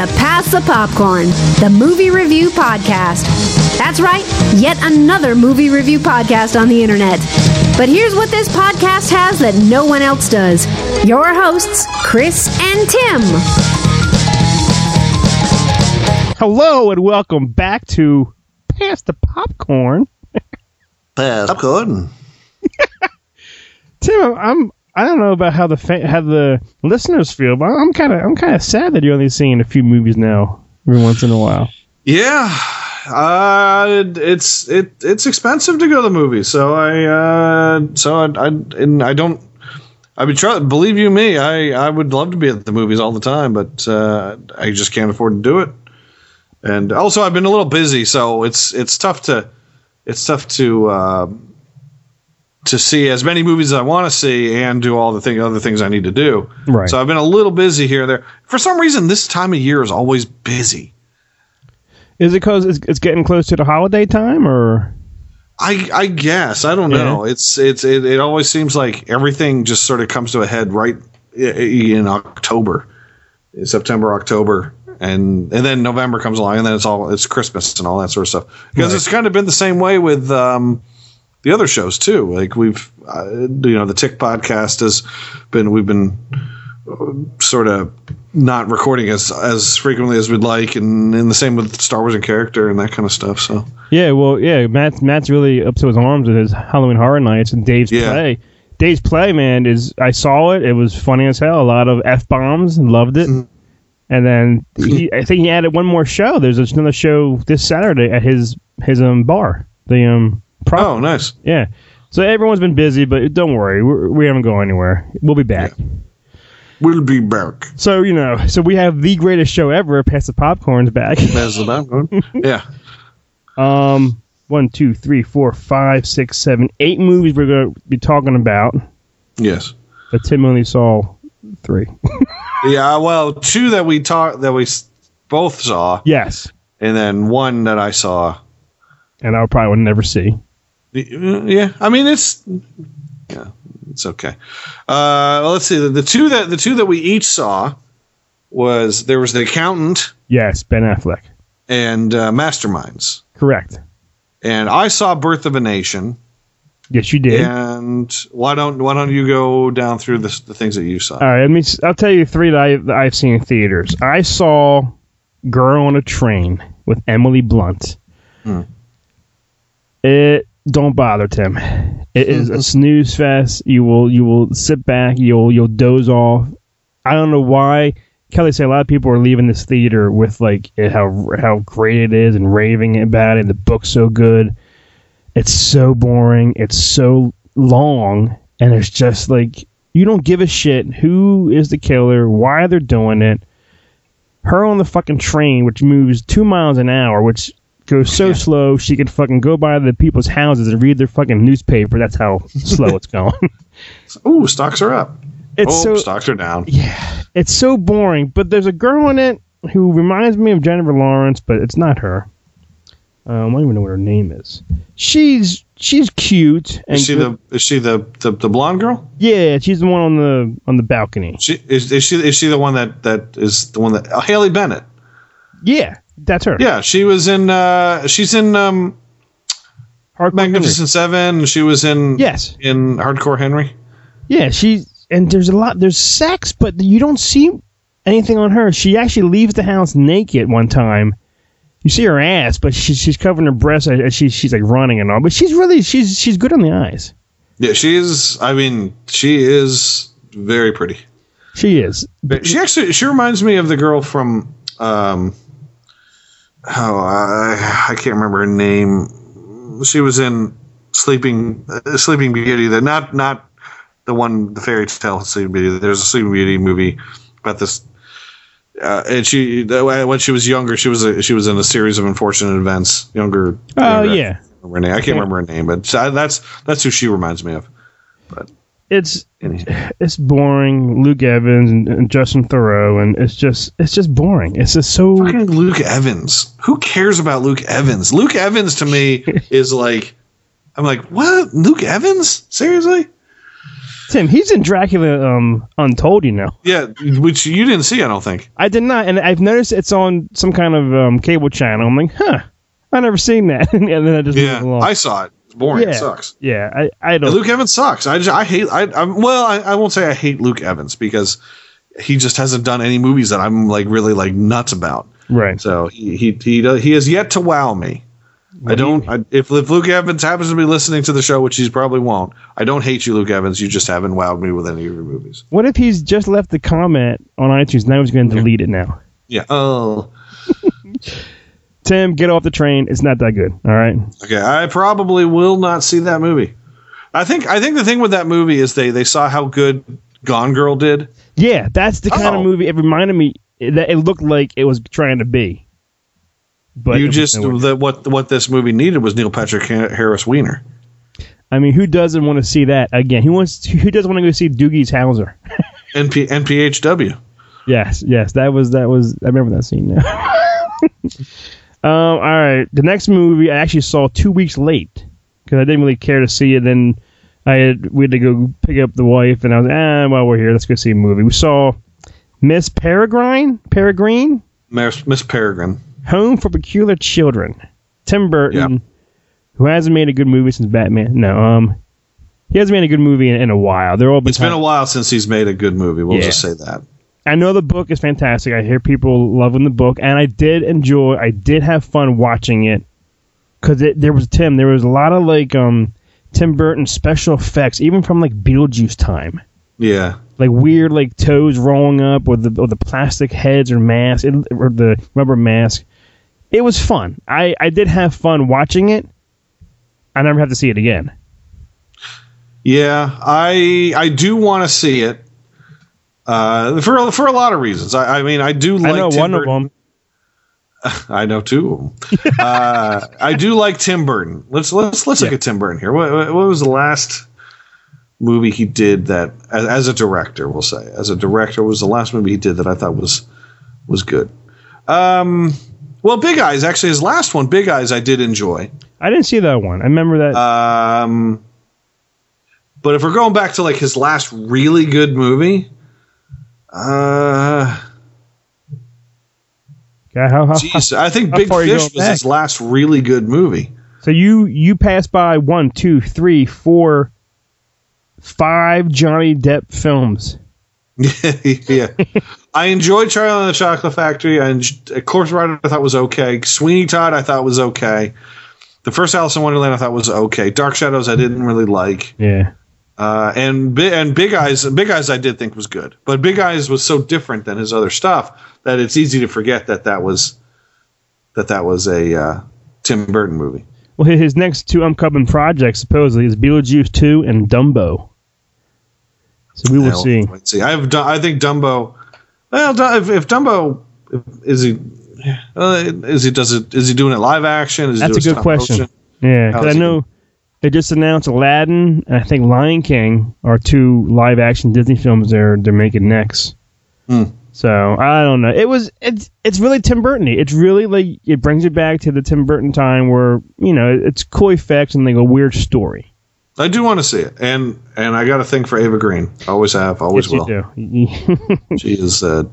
to Pass the Popcorn, the movie review podcast. That's right, yet another movie review podcast on the internet. But here's what this podcast has that no one else does your hosts, Chris and Tim. Hello and welcome back to Pass the Popcorn. Pass Popcorn. Tim, I'm I don't know about how the fa- how the listeners feel, but I'm kind of I'm kind of sad that you're only seeing a few movies now every once in a while. Yeah, uh, it's it it's expensive to go to the movies, so I uh, so I, I and I don't. I mean, try, believe you me, I, I would love to be at the movies all the time, but uh, I just can't afford to do it. And also, I've been a little busy, so it's it's tough to it's tough to uh, to see as many movies as I want to see and do all the thing, other things I need to do. Right. So I've been a little busy here and there. For some reason, this time of year is always busy. Is it because it's, it's getting close to the holiday time, or I, I guess I don't know. It's it's it, it always seems like everything just sort of comes to a head right in October, in September, October, and and then November comes along, and then it's all it's Christmas and all that sort of stuff. Because Right. it's kind of been the same way with um, the other shows too. Like we've uh, you know the Tick podcast has been we've been uh, sort of not recording as as frequently as we'd like, and, and the same with Star Wars and character and that kind of stuff. So yeah? Well, yeah. Matt Matt's really up to his arms with his Halloween Horror Nights and Dave's Yeah. play. Dave's play, man, is I saw it. It was funny as hell. A lot of f bombs and loved it. Mm-hmm. And then he, I think he added one more show. There's another show this Saturday at his his um bar. The um Pro- oh, nice. Yeah. So everyone's been busy, but don't worry, we're, we haven't gone anywhere. We'll be back. We'll be back. So you know, so we have the greatest show ever. Pass the popcorn's back. That's the popcorn. yeah. um, one, two, three, four, five, six, seven, eight movies we're going to be talking about. Yes. But Tim only saw three. Yeah. Well, two that we talked that we both saw, yes, and then one that I saw. and I probably would never see. Yeah. I mean, it's yeah, it's okay. Uh, well, let's see. The, the two that the two that we each saw was there was the accountant Yes, Ben Affleck. and uh, Masterminds, Correct. and I saw Birth of a Nation. Yes, you did. And why don't why don't you go down through the, the things that you saw? All right, let me. I'll tell you three that, I, that I've seen in theaters. I saw Girl on a Train with Emily Blunt. Hmm. It don't bother Tim. It is a mm-hmm. snooze fest. You will you will sit back. You'll you'll doze off. I don't know why. Kelly said a lot of people are leaving this theater with like it, how how great it is and raving about it. The book's so good. It's so boring. It's so long, and it's just like you don't give a shit who is the killer, why they're doing it. Her on the fucking train, which moves two miles an hour, which goes so slow she could fucking go by the people's houses and read their fucking newspaper. That's how slow it's going. Ooh, stocks are up. It's oh, so stocks are down. yeah, it's so boring. But there's a girl in it who reminds me of Jennifer Lawrence, but it's not her. Um, I don't even know what her name is. She's she's cute and Is she good- the is she the, the the blonde girl? yeah, she's the one on the on the balcony. She is, is she is she the one that that is the one that oh, Haley Bennett? Yeah, that's her. Yeah, she was in. uh She's in um Hardcore Magnificent Seven. She was in Yes. in Hardcore Henry. Yeah, she and there's a lot there's sex, but you don't see anything on her. She actually leaves the house naked one time. You see her ass, but she, she's covering her breasts as she, she's like running and all. But she's really she's she's good on the eyes. Yeah, she is. I mean, she is very pretty. She is. But She actually she reminds me of the girl from um oh I I can't remember her name. She was in Sleeping uh, Sleeping Beauty. That not not the one the fairy tale Sleeping Beauty. There's a Sleeping Beauty movie about this. Uh, and she when she was younger, she was a, she was in a series of unfortunate events. Younger. Oh younger- yeah, remember her name. I can't remember her name, but that's that's who she reminds me of. It's it's boring. Luke Evans and, and Justin Theroux, and it's just it's just boring. It's just so Fucking Luke Evans. Who cares about Luke Evans? Luke Evans to me is like, I'm like, what? Luke Evans? Seriously? Tim, he's in Dracula um, Untold, you know. Yeah, which you didn't see, I don't think. I did not, and I've noticed it's on some kind of um, cable channel. I'm like, huh, I never seen that, and then I just Yeah. I saw it. It's boring. yeah, It sucks. Yeah, I, I don't. Luke Evans sucks. I just, I hate. I, I'm well. I, I won't say I hate Luke Evans because he just hasn't done any movies that I'm like really like nuts about. right. So he he he, does, he has yet to wow me. I don't. I, if if Luke Evans happens to be listening to the show, which he probably won't, I don't hate you, Luke Evans. You just haven't wowed me with any of your movies. What if he's just left the comment on iTunes? Now he's going to delete it now. Yeah. Oh. Tim, get off the train. It's not that good. All right. Okay. I probably will not see that movie. I think. I think the thing with that movie is they they saw how good Gone Girl did. Yeah, that's the kind Oh. of movie. It reminded me that it looked like it was trying to be. But you just the, what what this movie needed was Neil Patrick Harris Wiener. I mean, who doesn't want to see that again? Who wants? Who doesn't want to go see Doogie's Howser? NP, NPHW. Yes, yes, that was that was. I remember that scene now. um, all right, the next movie I actually saw two weeks late because I didn't really care to see it. Then I had we had to go pick up the wife, and I was ah, while we're here, let's go see a movie. We saw Miss Peregrine, Peregrine, Miss Miss Peregrine. Home for Peculiar Children. Tim Burton, Yep. who hasn't made a good movie since Batman. No, um, he hasn't made a good movie in, in a while. They're all It's been a while since he's made a good movie. We'll Yeah. just say that. I know the book is fantastic. I hear people loving the book, and I did enjoy. I did have fun watching it because there was Tim. There was a lot of like um Tim Burton special effects, even from like Beetlejuice time, Yeah. like weird like toes rolling up with the or the plastic heads or mask it, or the rubber mask. It was fun. I I did have fun watching it. I never have to see it again. Yeah, I I do want to see it. Uh, for for a lot of reasons. I, I mean, I do like. I know Tim one Burton. of them. I know two of them. uh, I do like Tim Burton. Let's let's let's look at Tim Burton here. What, what was the last movie he did that as, as a director? We'll say as a director what was the last movie he did that I thought was was good. Um, well, Big Eyes actually his last one, Big Eyes, I did enjoy. I didn't see that one. I remember that. Um, but if we're going back to like his last really good movie, uh, Yeah, how- how- geez, I think Big far are you Fish was back? his last really good movie. So you you pass by one, two, three, four, five Johnny Depp films. yeah, I enjoyed Charlie and the Chocolate Factory. I enj- Corpse Bride I thought was okay. Sweeney Todd I thought was okay. The first Alice in Wonderland I thought was okay. Dark Shadows I didn't really like. Yeah. Uh, and and Big Eyes, Big Eyes, I did think was good, but Big Eyes was so different than his other stuff that it's easy to forget that that was that that was a uh, Tim Burton movie. Well, his next two upcoming projects supposedly is Beetlejuice two and Dumbo. So we will Yeah, see. see. I have, I think Dumbo. Well, if, if Dumbo is he, uh, is he does it? Is he doing it live action? Is he That's a good question. motion? Yeah, because I know they just announced Aladdin and I think Lion King are two live action Disney films they're they're making next. Hmm. So I don't know. It was it's it's really Tim Burton. It's really like it brings you back to the Tim Burton time where you know it's cool effects and like a weird story. I do want to see it, and and I got a thing for Eva Green. Always have, always Yes, will. you do. She is a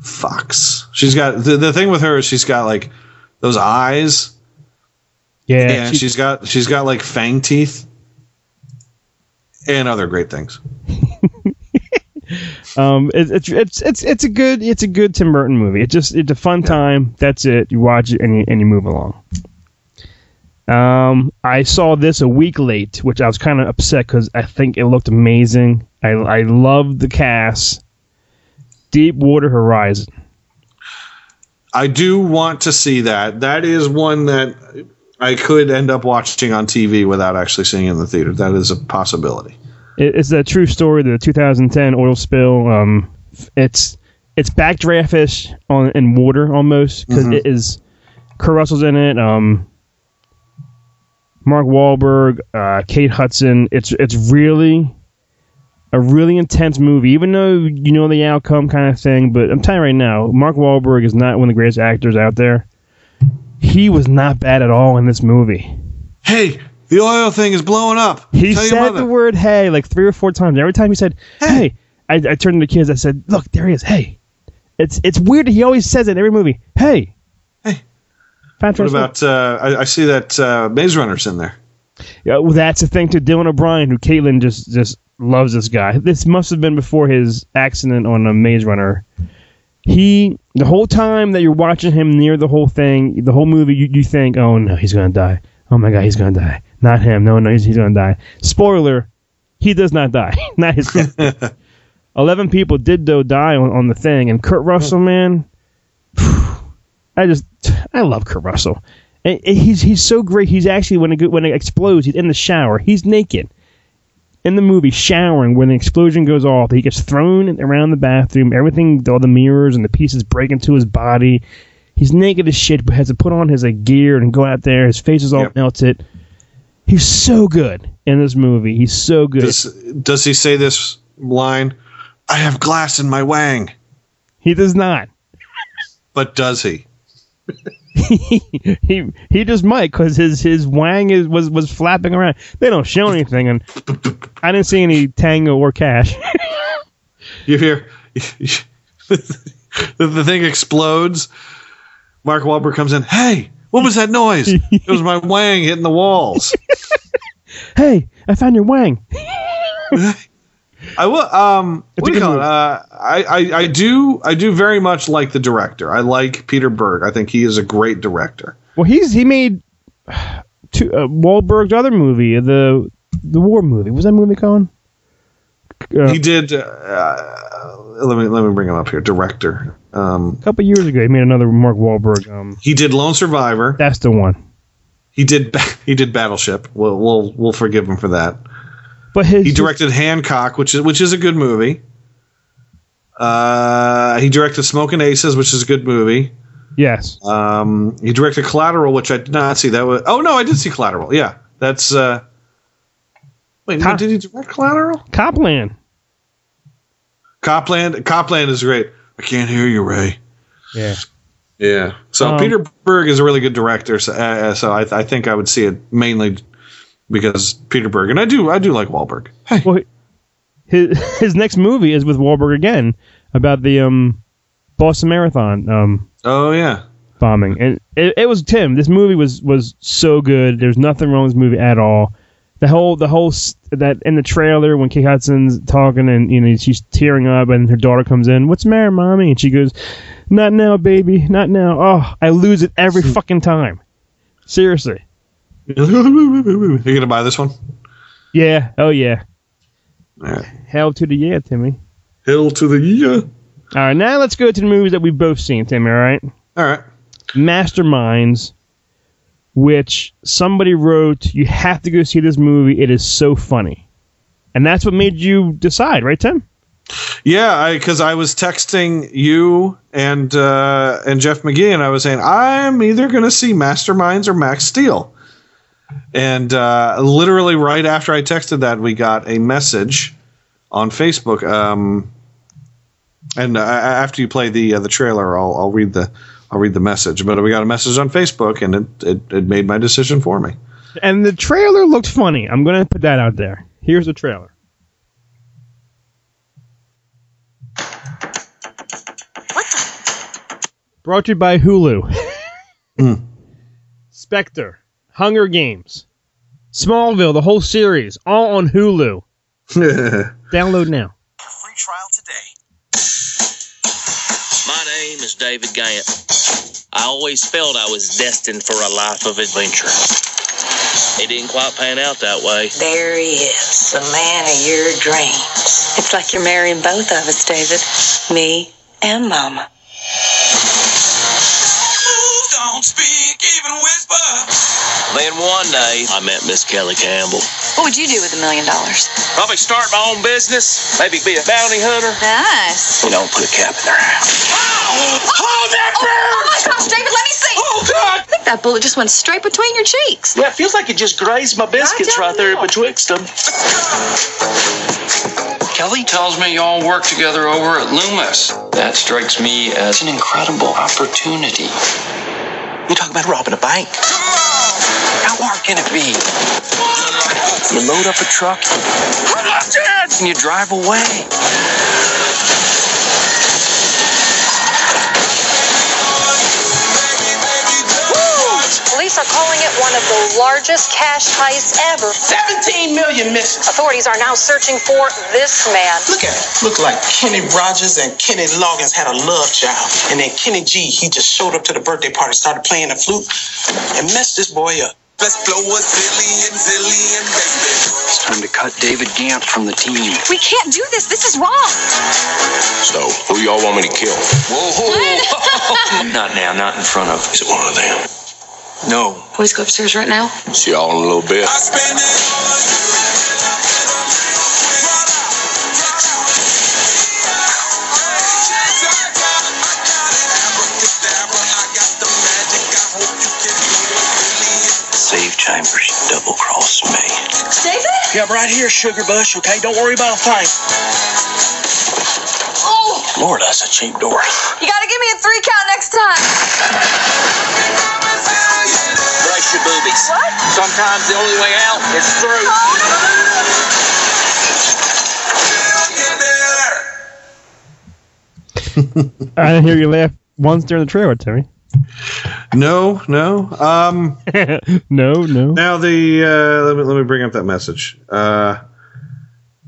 fox. She's got the, the thing with her is she's got like those eyes, yeah, she- she's got she's got like fang teeth, and other great things. Um, it, it's it's it's it's a good it's a good Tim Burton movie. It's just it's a fun time. That's it. You watch it and you and you move along. Um, I saw this a week late, which I was kind of upset because I think it looked amazing. I I loved the cast. Deepwater Horizon. I do want to see that. That is one that I could end up watching on TV without actually seeing it in the theater. That is a possibility. It's a true story. The 2010 oil spill. Um, it's it's backdraftish on in water almost because Mhm. is Kurt Russell's in it. Um, Mark Wahlberg, uh, Kate Hudson. It's it's really a really intense movie, even though you know the outcome kind of thing. But I'm telling you right now, Mark Wahlberg is not one of the greatest actors out there. He was not bad at all in this movie. Hey, the oil thing is blowing up. He Tell said the word "hey" like three or four times. Every time he said "hey,", I, I turned to the kids. I said, "Look, there he is. Hey." It's it's weird. He always says it in every movie. Hey. Hey. What about? Uh, I, I see that uh, Maze Runner's in there. Yeah, well, that's the thing to Dylan O'Brien, who Caitlin just just loves this guy. This must have been before his accident on a Maze Runner. He the whole time that you're watching him near the whole thing, the whole movie, you, you think, oh no, he's gonna die. Oh my god, he's gonna die. Not him. No, no, he's, he's gonna die. Spoiler: he does not die. not his. Eleven people did though die on, on the thing, and Kurt Russell, man, I just I love Kurt Russell. And he's he's so great. He's actually when it when it explodes, he's in the shower. He's naked in the movie, showering. When the explosion goes off, he gets thrown around the bathroom. Everything, all the mirrors and the pieces break into his body. He's naked as shit, but has to put on his like, gear and go out there. His face is all Yep. melted. He's so good in this movie. He's so good. Does does he say this line? I have glass in my wang. he does not. But does he? he he just might because his his wang is was was flapping around. They don't show anything, and I didn't see any tango or cash. You hear the, the thing explodes. Mark Wahlberg comes in. Hey, what was that noise? it was my wang hitting the walls. hey, I found your wang. I will. Um, what do you call it? Uh, I, I I do I do very much like the director. I like Peter Berg. I think he is a great director. Well, he's he made two, uh, Wahlberg's other movie, the the war movie. Was that movie called? Uh, He did. Uh, let me let me bring him up here. Director. Um, a couple years ago, he made another Mark Wahlberg. Um, he did Lone Survivor. that's the one. He did he did Battleship. We'll we'll we'll forgive him for that. But his He directed Hancock, which is which is a good movie. Uh, he directed Smoking Aces, which is a good movie. yes, Um, he directed Collateral, which I did not see. That was oh no, I did see Collateral. Yeah, that's. Uh, wait, no, did he direct Collateral? Copland. Copland. Copland is great. I can't hear you, Ray. Yeah, Yeah. So Um, Peter Berg is a really good director. So, uh, so I, I think I would see it mainly because Peter Berg, and I do I do like Wahlberg. Hey, well, his his next movie is with Wahlberg again about the um Boston Marathon um oh yeah. bombing, and it, it was Tim. This movie was was so good. There's nothing wrong with this movie at all. The whole the whole that in the trailer when Kate Hudson's talking and you know she's tearing up and her daughter comes in. What's the matter, mommy? And she goes, "Not now, baby, not now." Oh, I lose it every fucking time. Seriously. you gonna buy this one? Yeah. Oh yeah. Hell to the yeah, Timmy. Hell to the yeah. All right, now let's go to the movies that we've both seen, Timmy. All right. All right. Masterminds, which somebody wrote, you have to go see this movie. It is so funny. And that's what made you decide, right, Tim? Yeah, because I, was texting you and uh, and Jeff McGee, and I was saying I'm either going to see Masterminds or Max Steel. And uh, literally right after I texted that, we got a message on Facebook. Um, and uh, after you play the uh, the trailer, I'll, I'll read the I'll read the message. But we got a message on Facebook, and it, it, it made my decision for me. And the trailer looked funny. I'm going to put that out there. Here's the trailer. Brought to you by Hulu. Spectre, Hunger Games, Smallville, the whole series, all on Hulu. Download now. free trial today. My name is David Ghantt. I always felt I was destined for a life of adventure. It didn't quite pan out that way. There he is, the man of your dreams. It's like you're marrying both of us, David. Me and Mama. Don't speak, even whisper. Then one day, I met Miss Kelly Campbell. What would you do with a million dollars? Probably start my own business, maybe be a bounty hunter. Nice. You don't put a cap in their house. Oh, oh, Hold oh, that Oh my gosh, David, let me see. Oh, God! I think that bullet just went straight between your cheeks. Yeah, it feels like it just grazed my biscuits right there know. betwixt them. Kelly tells me y'all work together over at Loomis. That strikes me as an incredible opportunity. You talk about robbing a bank. How hard can it be? You load up a truck and you drive away. Police are calling it one of the largest cash heists ever. 17 million missing. Authorities are now searching for this man. Look at it. Look like Kenny Rogers and Kenny Loggins had a love child. And then Kenny G, he just showed up to the birthday party, started playing the flute, and messed this boy up. Let's blow a zillion, zillion, baby. It's time to cut David Ghantt from the team. We can't do this. This is wrong. So, who y'all want me to kill? Whoa! not now, not in front of. Is it one of them? No. Boys, go upstairs right now. See y'all in a little bit. I spend it all. Steve Chambers, double cross me. David? Yeah, right here, Sugar Bush, okay? Don't worry about a thing. Oh, Lord, that's a cheap door. you gotta give me a three count next time. Brace your boobies. What? Sometimes the only way out is through. I didn't hear you laugh once during the trailer, Timmy. No, no. Um, no, no. now the uh, let me let me bring up that message. Uh,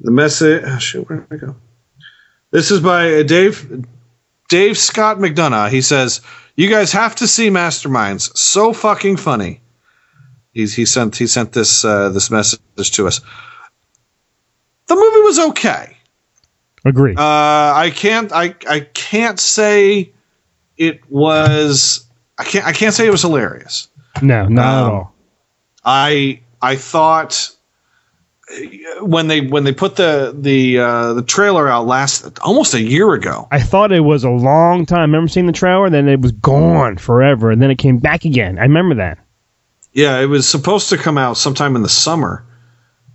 the message. Oh, shoot, where did it go? This is by uh, Dave Dave Scott McDonough. He says, "You guys have to see Masterminds. So fucking funny." He's he sent he sent this uh, this message to us. The movie was okay. Agree. Uh, I can't I I can't say it was I can't I can't say it was hilarious. no, not at um, all. I I thought when they when they put the the uh, the trailer out last almost a year ago. I thought it was a long time. I remember seeing the trailer, then it was gone forever, and then it came back again. I remember that. Yeah, it was supposed to come out sometime in the summer,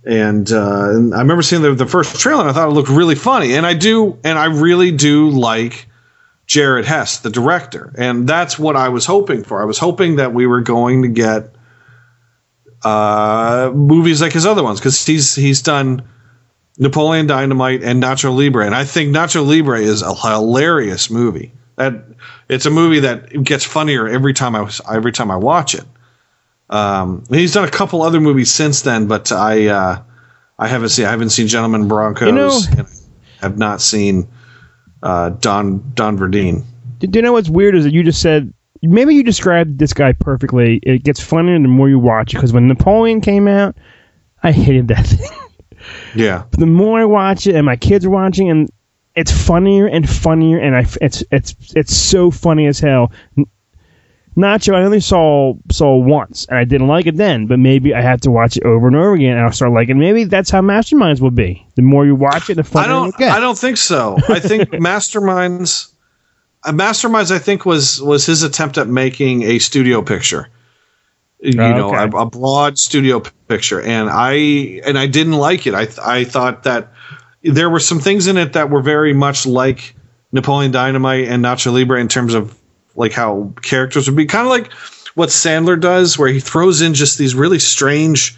and, uh, and I remember seeing the, the first trailer. and I thought it looked really funny, and I do, and I really do like Jared Hess, the director, and that's what I was hoping for. I was hoping that we were going to get uh, movies like his other ones because he's he's done Napoleon Dynamite and Nacho Libre, and I think Nacho Libre is a hilarious movie. That it's a movie that gets funnier every time I every time I watch it. Um, he's done a couple other movies since then, but I uh, I haven't seen I haven't seen Gentlemen Broncos. You know- and I have not seen uh, Don Don Verdean. Do do you know what's weird is that you just said maybe you described this guy perfectly. It gets funnier the more you watch it because when Napoleon came out, I hated that thing. Yeah, But the more I watch it, and my kids are watching, and it's funnier and funnier, and I it's it's it's so funny as hell. Nacho, I only saw saw once, and I didn't like it then. But maybe I have to watch it over and over again, and I'll start liking. it. Maybe that's how Masterminds will be. The more you watch it, the I funnier don't it gets. I don't think so. I think Masterminds uh, Masterminds I think was was his attempt at making a studio picture. You Oh, know, okay. a, a broad studio p- picture and I and I didn't like it. I th- I thought that there were some things in it that were very much like Napoleon Dynamite and Nacho Libre in terms of like how characters would be kind of like what Sandler does where he throws in just these really strange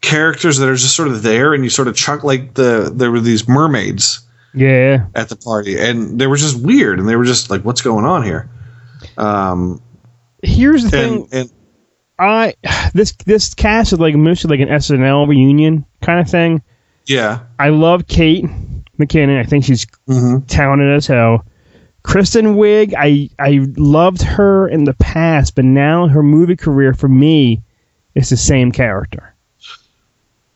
characters that are just sort of there and you sort of chuck like the there were these mermaids Yeah, at the party, and they were just weird, and they were just like, "What's going on here?" Um, here's the thing. and and I this this cast is like mostly like an SNL reunion kind of thing. yeah, I love Kate McKinnon. I think she's Mhm. talented as hell. Kristen Wiig, I I loved her in the past, but now her movie career for me is the same character.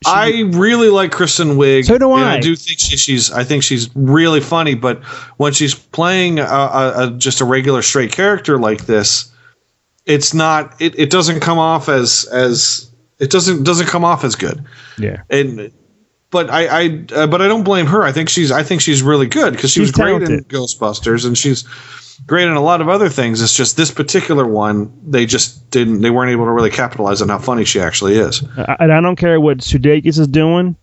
I really like Kristen Wiig. So do and I. I do think she, she's. I think she's really funny, but when she's playing a, a, a, just a regular straight character like this, it's not. It, it doesn't come off as as it doesn't doesn't come off as good. Yeah. And but I I uh, but I don't blame her. I think she's I think she's really good because she She's was great in. Ghostbusters and she's great in a lot of other things. It's just this particular one they just didn't they weren't able to really capitalize on how funny she actually is. I, and I don't care what Sudeikis is doing;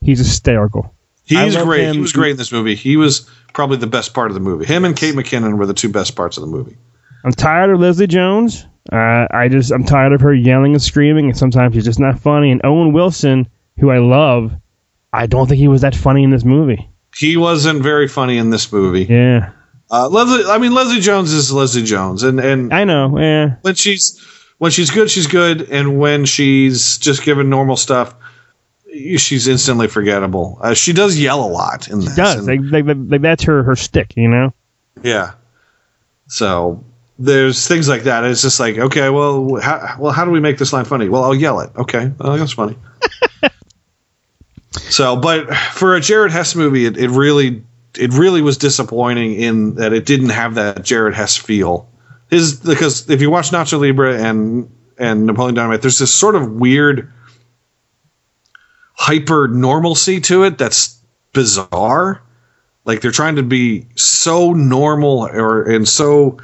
he's hysterical. He's great. him. He was great in this movie. He was probably the best part of the movie. Him and Kate McKinnon were the two best parts of the movie. I'm tired of Leslie Jones. Uh, I just I'm tired of her yelling and screaming, and sometimes she's just not funny. And Owen Wilson, who I love, I don't think he was that funny in this movie. He wasn't very funny in this movie. Yeah, Uh, Leslie, I mean Leslie Jones is Leslie Jones, and and I know. Yeah, when she's when she's good, she's good, and when she's just given normal stuff, she's instantly forgettable. Uh, she does yell a lot in this. does like, like, like that's her her stick, you know. Yeah. So there's things like that. It's just like, okay, well, how, well, how do we make this line funny? Well, I'll yell it. Okay, well, that's funny. so, but for a Jared Hess movie, it, it really, it really was disappointing in that it didn't have that Jared Hess feel. His because if you watch Nacho Libre and and Napoleon Dynamite, there's this sort of weird hyper normalcy to it that's bizarre. Like they're trying to be so normal or and so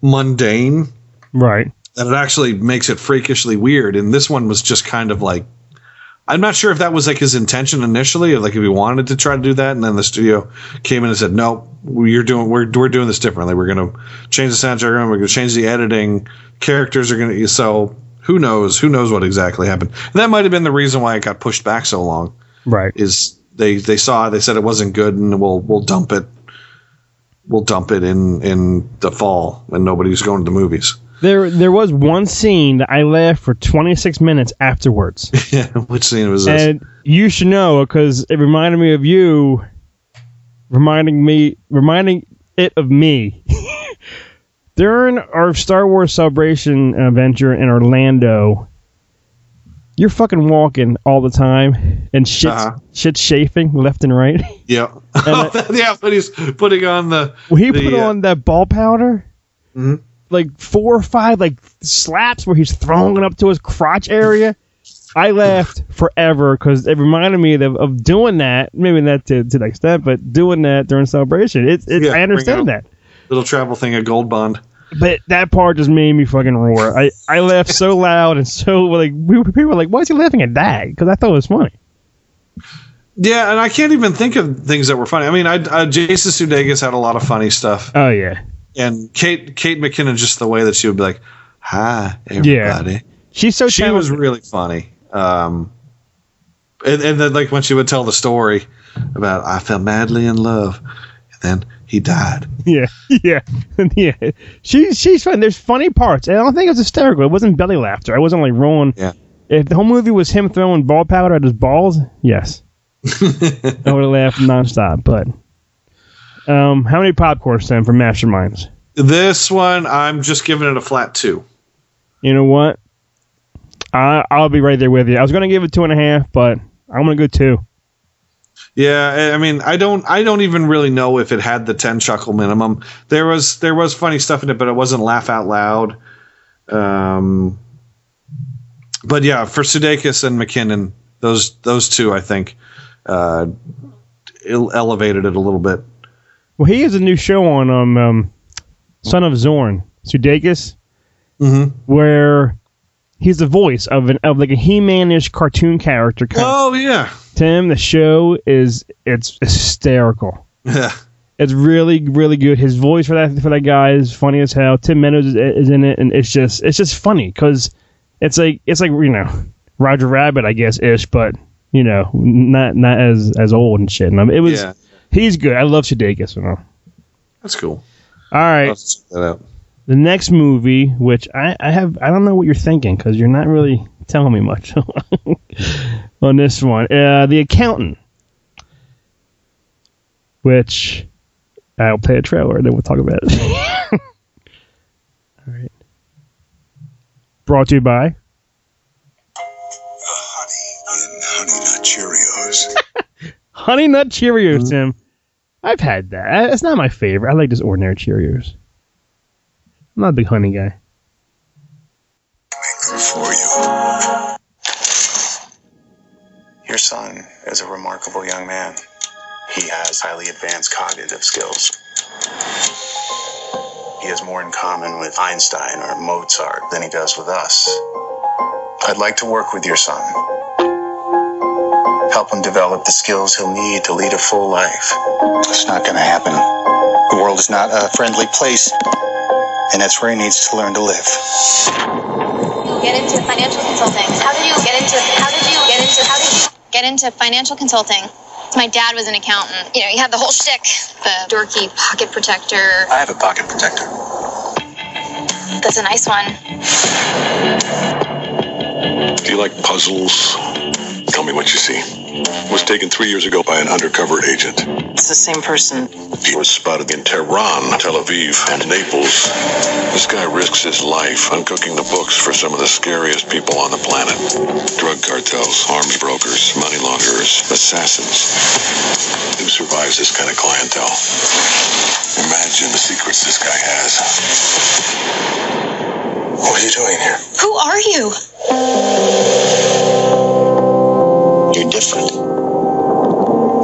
mundane Right. that it actually makes it freakishly weird. And this one was just kind of like I'm not sure if that was like his intention initially, or like if he wanted to try to do that, and then the studio came in and said, "No, we're doing we're we're doing this differently. We're going to change the soundtrack, we're going to change the editing. Characters are going to so who knows who knows what exactly happened. And that might have been the reason why it got pushed back so long. Right. Is they they saw they said it wasn't good, and we'll we'll dump it. We'll dump it in in the fall, and nobody's going to the movies. There there was one scene that I laughed for 26 minutes afterwards. yeah, which scene was this? And you should know because it reminded me of you, reminding me, reminding it of me. During our Star Wars Celebration adventure in Orlando, you're fucking walking all the time and shit Uh-huh. shit's chafing left and right. Yeah, And yeah. But he's putting on the. He the, put uh, on that ball powder, Mhm. Like four or five like slaps where he's throwing it up to his crotch area. I laughed forever because it reminded me of, of doing that. Maybe not to, to the extent, but doing that during celebration. It's, it's Yeah, I understand that, little travel thing at Gold Bond. but that part just made me fucking roar. I, I laughed so loud and so like we were, people were like, "Why is he laughing at that?" Because I thought it was funny. Yeah, and I can't even think of things that were funny. I mean, I, uh, Jason Sudeikis had a lot of funny stuff, Oh yeah, and Kate Kate McKinnon just the way that she would be like, "Hi, everybody." she's so she talented. was really funny. Um, and, and then like when she would tell the story about I fell madly in love, and then he died. Yeah, yeah, yeah. She's she's fun. There's funny parts. And I don't think it was hysterical. It wasn't belly laughter. I wasn't like rolling. Yeah. If the whole movie was him throwing ball powder at his balls, yes, I would have laughed nonstop. But um, how many popcorns then for Masterminds? This one, I'm just giving it a flat two. You know what? I I'll be right there with you. I was gonna give it two and a half, but I'm gonna go two. Yeah, I mean, I don't, I don't even really know if it had the ten chuckle minimum. There was, there was funny stuff in it, but it wasn't laugh out loud. Um, but yeah, for Sudeikis and McKinnon, those, those two, I think, uh, ele- elevated it a little bit. Well, he has a new show on um, um Son of Zorn, Sudeikis, Mm-hmm. where he's the voice of an of like a He-Man-ish cartoon character. Kind of. Oh yeah, Tim, the show is it's hysterical. yeah, It's really really good. His voice for that for that guy is funny as hell. Tim Meadows is, is in it, and it's just it's just funny because it's like it's like you know Roger Rabbit, I guess ish, but you know not not as as old and shit. And I mean, it was yeah. He's good. I love Sudeikis. You know. That's cool. All right. I'll have to check that. The next movie, which I, I have, I don't know what you're thinking because you're not really telling me much on this one. Uh, the Accountant, which I'll play a trailer and then we'll talk about it. All right. Brought to you by. Honey Nut Cheerios. Honey Nut Cheerios, Tim. I've had that. It's not my favorite. I like just ordinary Cheerios. I'm not a big honey guy. For you. Your son is a remarkable young man. He has highly advanced cognitive skills. He has more in common with Einstein or Mozart than he does with us. I'd like to work with your son. Help him develop the skills he'll need to lead a full life. It's not going to happen. The world is not a friendly place. and that's where he needs to learn to live. Get into financial consulting. How did you get into? How did you get into? How did you get into financial consulting? My dad was an accountant. You know, he had the whole shtick, the dorky pocket protector. I have a pocket protector. That's a nice one. Do you like puzzles? Tell me what you see. Was taken three years ago by an undercover agent. It's the same person. He was spotted in Tehran, Tel Aviv, and Naples. This guy risks his life uncooking the books for some of the scariest people on the planet. Drug cartels, arms brokers, money launderers, assassins. Who survives this kind of clientele? Imagine the secrets this guy has. What are you doing here? Who are you? You're different.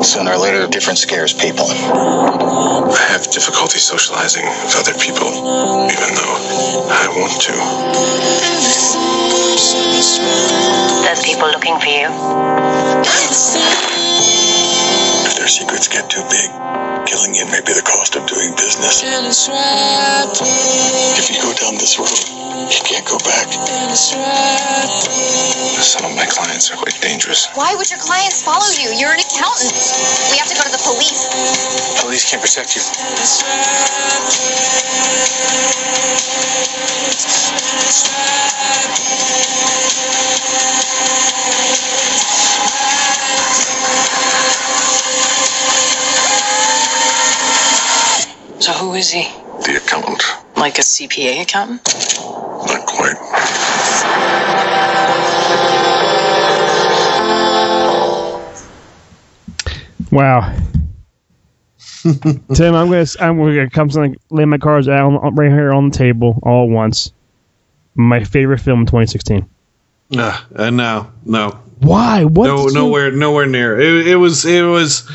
Sooner or later, different scares people. I have difficulty socializing with other people, even though I want to. There's people looking for you. If their secrets get too big, killing you may be the cost of doing business. If you go down this road, you can't go back. Some of my clients are quite dangerous. Why would your clients follow you? You're an accountant. We have to go to the police. Police can't protect you. Is he? The accountant. Like a CPA accountant? Not quite. Wow. Tim, I'm gonna I'm gonna come something lay my cards out on- right here on the table all at once. My favorite film in 2016. Uh, uh, no, no, Why? What? no, did you- nowhere, nowhere near. It, it was, it was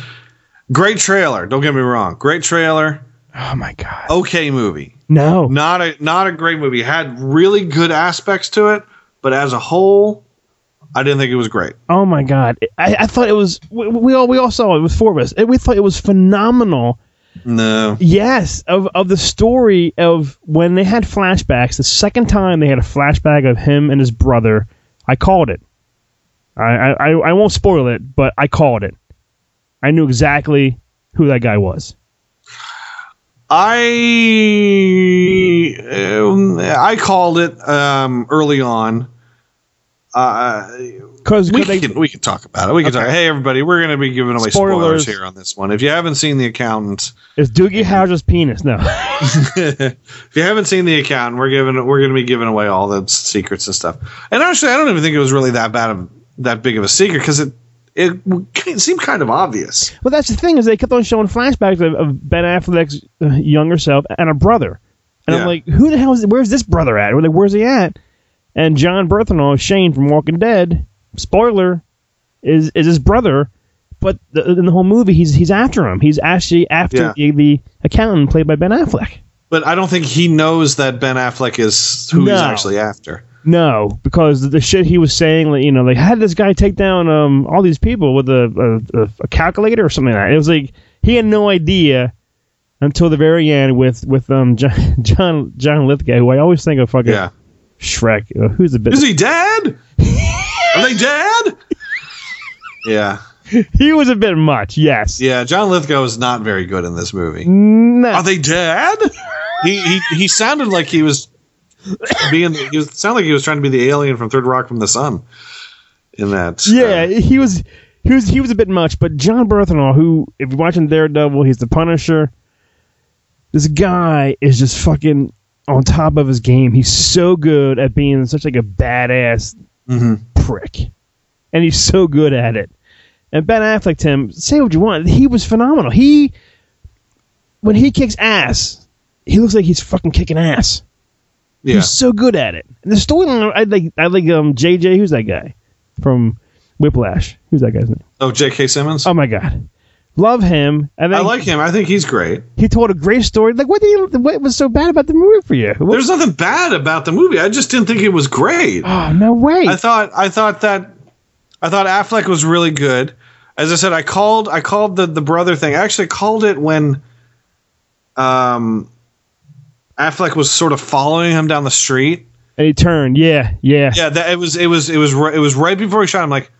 great trailer. Don't get me wrong, great trailer. Oh my god. Okay, movie. No. Not a not a great movie. Had really good aspects to it, but as a whole, I didn't think it was great. Oh my god. I, I thought it was. We, we all we all saw it. It was four of us. We thought it was phenomenal. No. Yes, of of the story of when they had flashbacks. The second time they had a flashback of him and his brother, I called it. I, I I won't spoil it, but I called it. I knew exactly who that guy was. I um, I called it um, early on. Uh, Because we can we can talk about it. We can Okay. talk. Hey, everybody, we're going to be giving away Spoilers. spoilers. here on this one. If you haven't seen the accountant, it's Doogie Howser's penis. No. if you haven't seen the accountant, we're giving we're going to be giving away all the secrets and stuff. And actually, I don't even think it was really that bad of that big of a secret because it it seemed kind of obvious. Well, that's the thing is they kept on showing flashbacks of, of Ben Affleck's uh, younger self and a brother, and I'm like, who the hell is? Where's this brother at? Like, where's he at? And Jon Bernthal, Shane from Walking Dead, spoiler, is is his brother, but the, in the whole movie he's he's after him. He's actually after Yeah. the, the accountant played by Ben Affleck. But I don't think he knows that Ben Affleck is who he's actually after. No, because the, shit he was saying, like, you know, they had this guy take down um all these people with a a, a, a calculator or something like that? It was like he had no idea until the very end with with um John John, John Lithgow, who I always think of fucking Yeah. Shrek. Uh, who's the bit? Is he dead? Are they dead? Yeah. he was a bit much. Yes. Yeah, John Lithgow is not very good in this movie. No. Are they dead? he he he sounded like he was being he was sounded like he was trying to be the alien from Third Rock from the Sun in that. Yeah, he was he was he was a bit much, but Jon Bernthal, who if you're watching Daredevil, he's the Punisher. This guy is just fucking on top of his game. He's so good at being such like a badass Mhm. prick, and he's so good at it. And Ben Affleck, Tim, say what you want, he was phenomenal. He when he kicks ass, he looks like he's fucking kicking ass. Yeah. He's so good at it. And the storyline, I like, I like um JJ. Who's that guy from Whiplash? Who's that guy's name? Oh, J.K. Simmons. Oh my god, love him. And I like him. I think he's great. he told a great story. Like, what did you, what was so bad about the movie for you? What- There's nothing bad about the movie. I just didn't think it was great. oh no way. I thought I thought that I thought Affleck was really good. As I said, I called I called the the brother thing. I actually called it when um Affleck was sort of following him down the street. And he turned. Yeah, yeah, Yeah, that it was it was it was it was right before he shot. him. like,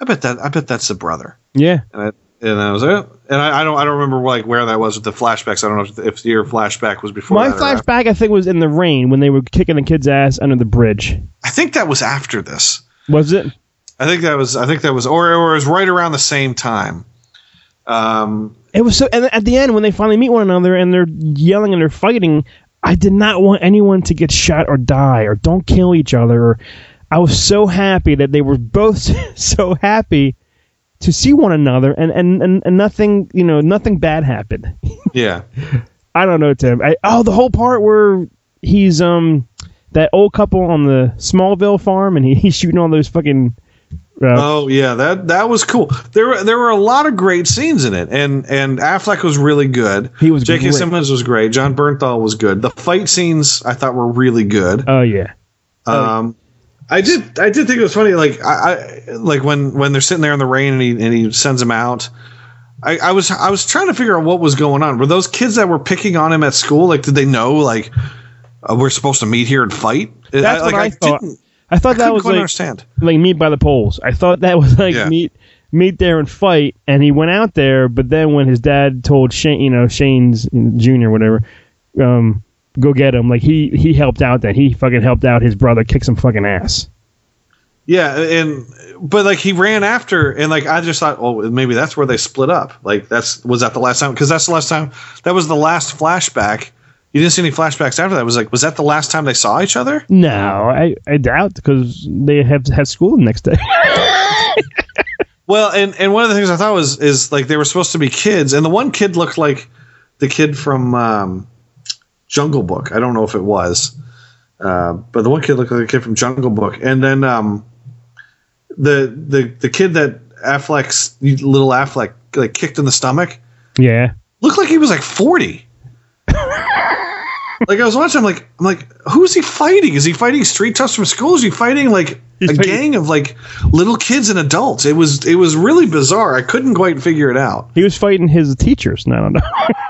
I bet that I bet that's the brother. yeah. And I, and I was like, and I, I don't I don't remember like where that was with the flashbacks. I don't know if, if your flashback was before. My flashback, I think, was in the rain when they were kicking the kid's ass under the bridge. I think that was after this. Was it? I think that was I think that was or, or it was right around the same time. Um, It was so. And at the end, when they finally meet one another and they're yelling and they're fighting, I did not want anyone to get shot or die or don't kill each other. Or I was so happy that they were both so happy to see one another, and and and, and nothing, you know, nothing bad happened. yeah, I don't know, Tim. I, oh, the whole part where he's um that old couple on the Smallville farm and he, he's shooting all those fucking. Uh, Oh yeah, that that was cool. There were there were a lot of great scenes in it, and and Affleck was really good. He was J.K. Simmons was great. Jon Bernthal was good. The fight scenes I thought were really good. Oh yeah. Um, I did I did think it was funny. Like I, I like when when they're sitting there in the rain and he and he sends them out. I, I was I was trying to figure out what was going on. Were those kids that were picking on him at school? Like, did they know like uh, we're supposed to meet here and fight? That's like, what I, thought. didn't- I thought that was like understand. like meet by the poles. I thought that was like Yeah. meet meet there and fight. And he went out there, but then when his dad told Shane, you know Shane's Junior, whatever, um, go get him. Like he he helped out. Then he fucking helped out his brother kick some fucking ass. Yeah, and but like he ran after, and like I just thought, oh, maybe that's where they split up. Like that's was that the last time? Because that's the last time. That was the last flashback. You didn't see any flashbacks after that. It was like, was that the last time they saw each other? No, I I doubt because they have had school the next day. Well, and and one of the things I thought was is like they were supposed to be kids, and the one kid looked like the kid from um, Jungle Book. I don't know if it was, uh, but the one kid looked like the kid from Jungle Book, and then um, the the the kid that Affleck's little Affleck like kicked in the stomach yeah. looked like he was like forty. Like I was watching, I'm like, I'm like, who's he fighting? Is he fighting street toughs from school? Is he fighting like He's a fighting- gang of like little kids and adults? It was it was really bizarre. I couldn't quite figure it out. He was fighting his teachers. No, I don't know.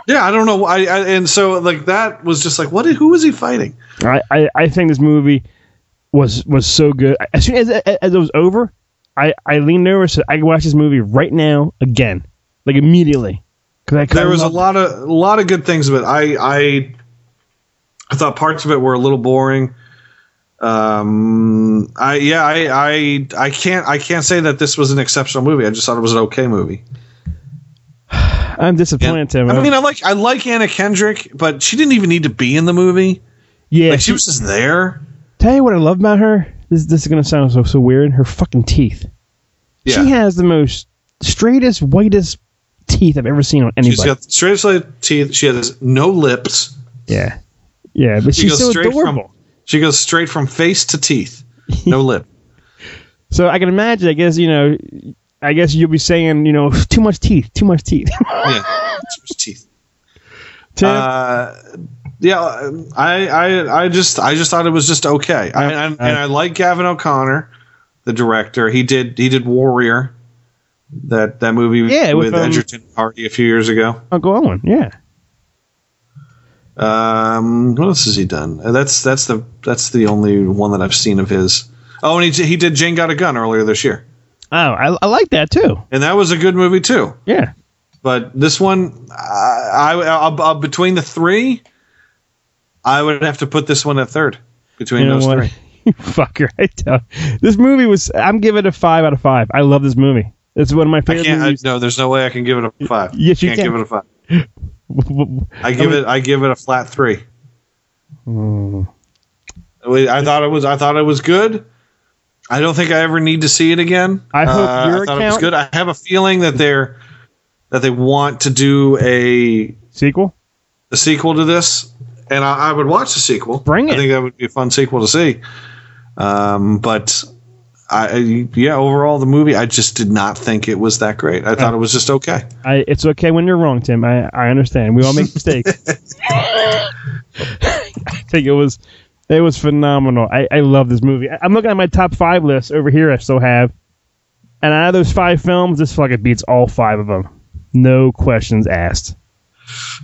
Yeah, I don't know. I, I and so like that was just like, what? Who was he fighting? I, I, I think this movie was was so good. As soon as as it was over, I, I leaned over and said, I can watch this movie right now again, like immediately. Because I There was a lot of a lot of good things, but I I I thought parts of it were a little boring. Um, I yeah, I I I can't I can't say that this was an exceptional movie. I just thought it was an okay movie. I'm disappointed. I mean, I like I like Anna Kendrick, but she didn't even need to be in the movie. yeah, Like she was just there. Tell you what I love about her. This this is gonna sound so so weird. Her fucking teeth. Yeah. She has the most straightest, whitest teeth I've ever seen on She's anybody. got straight slit teeth. She has no lips. yeah, yeah, but She she's goes so straight adorable. from she goes straight from face to teeth. No lip. So I can imagine. I guess you know. I guess you'll be saying, you know, too much teeth, too much teeth. Yeah. Too much teeth. Tim, Uh, yeah, I, I, I just, I just thought it was just okay. I, I, and I like Gavin O'Connor, the director. He did, he did Warrior, that that movie Yeah, with, with, um, Edgerton Hardy a few years ago. Uncle Owen. Yeah. Um, what else has he done? Uh, That's that's the that's the only one that I've seen of his. Oh, and he he did Jane Got a Gun earlier this year, Oh, I, I like that too. and that was a good movie too. Yeah. But this one, I, I, I, I between the three, I would have to put this one at third between You know those what? three. You fucker. I tell. This movie was. I'm giving it a five out of five. I love this movie. It's one of my I favorite can't. I, movies. no, there's no way I can give it a five. Yes, you can't can. give it a five. I give it. I give it a flat three. Wait, I thought it was. I thought it was good. I don't think I ever need to see it again. I hope Uh, your I thought it was good. I have a feeling that they're that they want to do a Sequel. a sequel to this, and I, I would watch the sequel. Bring it. I think that would be a fun sequel to see. Um, but I, yeah, overall the movie, I just did not think it was that great. I thought it was just okay. I, it's okay when you're wrong, Tim. I, I understand. We all make mistakes. I think it was it was phenomenal. I, I love this movie. I, I'm looking at my top five list over here. I still have, and out of those five films, this fucking beats all five of them. No questions asked.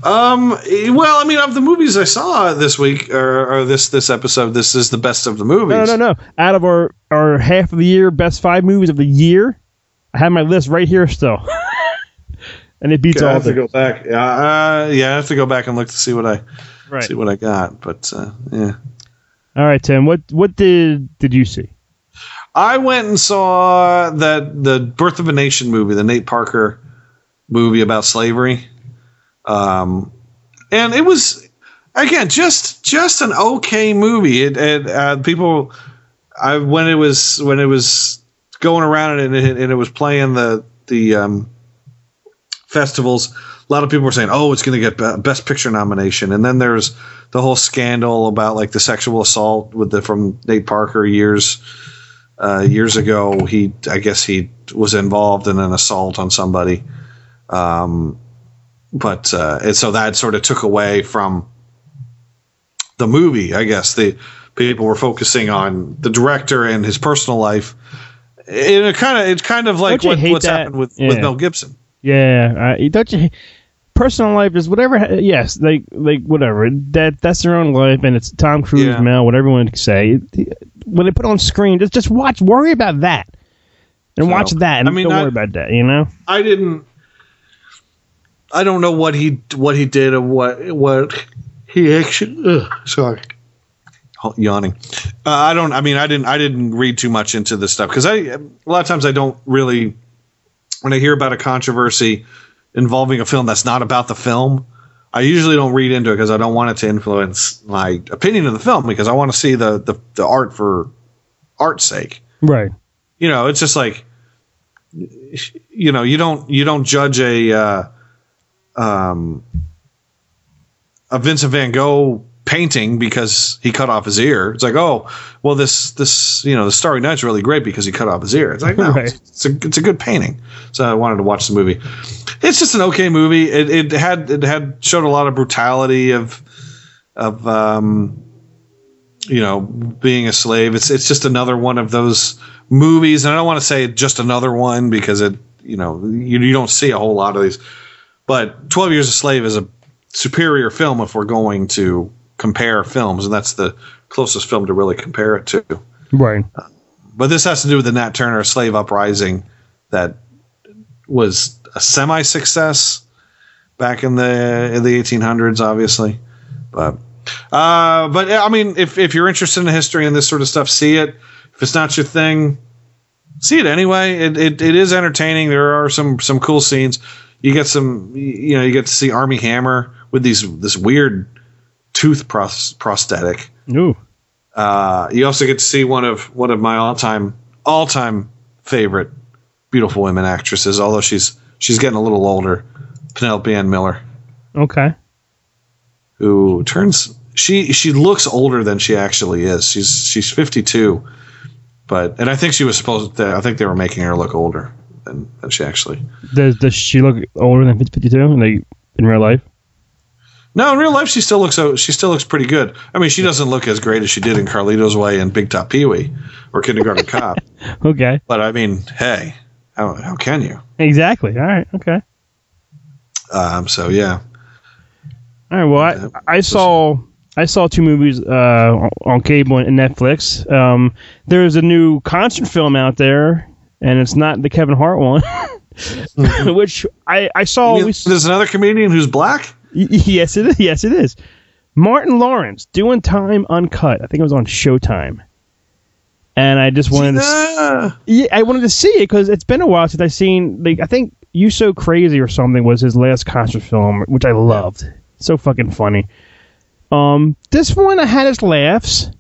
Um. Well, I mean, of the movies I saw this week or, or this this episode, this is the best of the movies. No, no, no. Out of our our half of the year best five movies of the year, I have my list right here still, and it beats Okay, I all have to go back. Yeah, uh, yeah, I have to go back and look to see what I Right. see what I got. But uh, yeah, All right, Tim. What what did did you see? I went and saw that the Birth of a Nation movie, the Nate Parker movie about slavery. Um, and it was again just just an okay movie. It, it uh, people, I when it was when it was going around and it, and it was playing the the um, festivals. A lot of people were saying, "Oh, it's going to get Best Picture nomination," and then there's the whole scandal about like the sexual assault with the from Nate Parker years uh, years ago. He, I guess, he was involved in an assault on somebody, um, but uh, and so that sort of took away from the movie. I guess the people were focusing on the director and his personal life. And it kind of it's kind of like what, what's that? happened with, with Mel Gibson. Yeah, uh, don't you? Personal life is whatever. Yes, like like whatever. That that's their own life, and it's Tom Cruise, Yeah. Mel, whatever you want to say. When they put on screen, just just watch. Worry about that, and So, watch that, and I mean, don't I- worry about that. You know. I didn't. I don't know what he what he did or what what he actually. Ugh, sorry, Oh, yawning. Uh, I don't. I mean, I didn't. I didn't read too much into this stuff because I a lot of times I don't really when I hear about a controversy involving a film that's not about the film. I usually don't read into it because I don't want it to influence my opinion of the film because I want to see the, the, the art for art's sake Right. you know it's just like you know you don't you don't judge a uh, um a Vincent Van Gogh painting because he cut off his ear. It's like, oh, well, this this you know the Starry Night's really great because he cut off his ear. It's like, no, Right. it's, a it's a good painting. So I wanted to watch the movie. It's just an okay movie. It, it had it had showed a lot of brutality of of um you know being a slave. It's it's just another one of those movies, and I don't want to say just another one because it you know you, you don't see a whole lot of these. But Twelve Years a Slave is a superior film if we're going to compare films, and that's the closest film to really compare it to. Right. But this has to do with the Nat Turner slave uprising that was a semi success back in the in the 1800s, obviously. But uh, but I mean, if if you're interested in history and this sort of stuff, see it. If it's not your thing, see it anyway. It it, it is entertaining. There are some some cool scenes. You get some, you know, you get to see Armie Hammer with these this weird tooth pros- prosthetic. Ooh. Uh, you also get to see one of one of my all time all time favorite beautiful women actresses, although she's she's getting a little older. Penelope Ann Miller, Okay. who turns she she looks older than she actually is. She's she's fifty two, but and I think she was supposed to. I think they were making her look older than, than she actually. Does does she look older than fifty two in the in real life? No, in real life she still looks she still looks pretty good. I mean, she doesn't look as great as she did in Carlito's Way and Big Top Pee Wee or Kindergarten Cop. Okay. But I mean, hey, how, how can you? Exactly. All right. Okay. Um, so yeah, All right. Well, I, I saw I saw two movies uh, on- on cable and Netflix. Um, there's a new concert film out there, and it's not the Kevin Hart one, which I I saw. Mean there's another comedian who's black. Y- Yes, it is. Yes, it is. Martin Lawrence doing Time Uncut. I think it was on Showtime. And I just wanted to, Yeah. yeah, I wanted to see it because it's been a while since I've seen. Like, I think "You So Crazy" or something was his last concert film, which I loved. So fucking funny. Um, this one I had his laughs.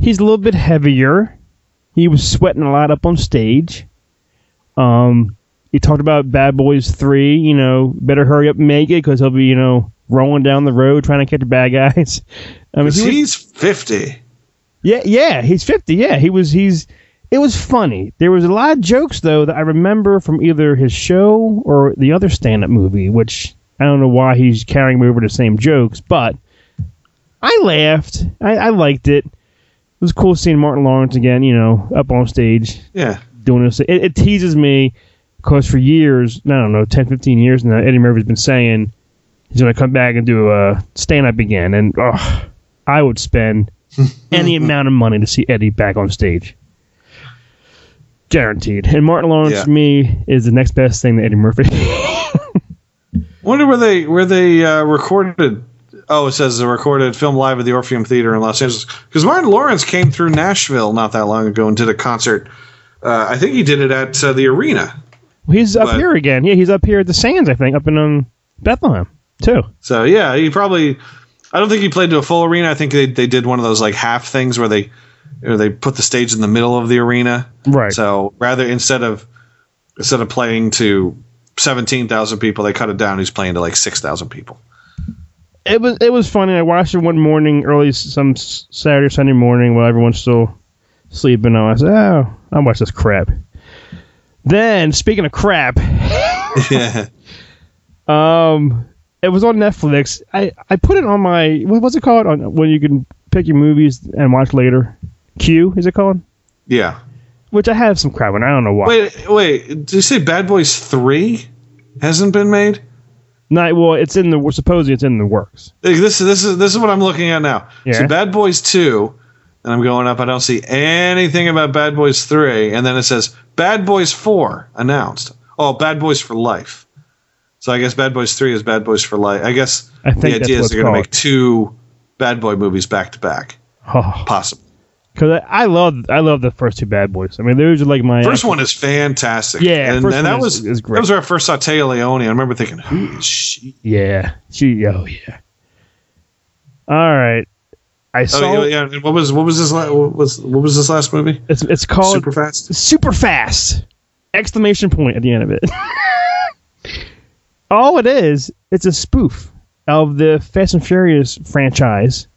He's a little bit heavier. He was sweating a lot up on stage. Um, he talked about Bad Boys Three. You know, better hurry up and make it because he'll be you know rolling down the road trying to catch the bad guys. I mean, he was- he's fifty. yeah, yeah, he's fifty. Yeah, he was. He's. It was funny. There was a lot of jokes though that I remember from either his show or the other stand-up movie, which I don't know why he's carrying over the same jokes, but I laughed. I, I liked it. It was cool seeing Martin Lawrence again. You know, up on stage Yeah, doing this. It, it teases me because for years, I don't know, 10, 15 years now, Eddie Murphy's been saying He's gonna come back and do a stand up again, and oh, I would spend any amount of money to see Eddie back on stage. Guaranteed. And Martin Lawrence Yeah. me is the next best thing to Eddie Murphy. Wonder where they where they uh, recorded. Oh, it says they recorded film live at the Orpheum Theater in Los Angeles. Because Martin Lawrence came through Nashville not that long ago and did a concert. Uh, I think he did it at uh, the arena. he's up But- here again. Yeah, he's up here at the Sands, I think, up in um, Bethlehem too. So yeah, he probably. I don't think he played to a full arena. I think they, they did one of those like half things where they they put the stage in the middle of the arena. Right. So rather instead of instead of playing to seventeen thousand people, they cut it down. He's playing to like six thousand people. It was it was funny. I watched it one morning, early some Saturday or Sunday morning while everyone's still sleeping. I said, "Oh, I'll watch this crap." Then, speaking of crap, yeah. um, it was on Netflix. I I put it on my what was it called on when you can pick your movies and watch later. Q is it called? Yeah. Which I have some crap on. I don't know why. Wait, wait. Did you say Bad Boys Three hasn't been made? Not well. It's in the supposedly it's in the works. This is this is this is what I'm looking at now. Yeah. So Bad Boys Two, and I'm going up. I don't see anything about Bad Boys Three, and then it says Bad Boys Four announced. Oh, Bad Boys for Life. So I guess Bad Boys Three is Bad Boys for Life. I guess I think the idea is they're going to make two Bad Boy movies back to back. Oh, Possible. Because I, I love I love the first two Bad Boys. I mean, those are like my First one is fantastic. Yeah, and, and that was is- that was where I first saw Téa Leoni. I remember thinking, who is she? Yeah, she. Oh yeah. All right. I oh, saw. Oh yeah, yeah. What was what was this? la- What was what was this last movie? It's it's called Super Fast. Super Fast! Exclamation point at the end of it. All it is, it's a spoof of the Fast and Furious franchise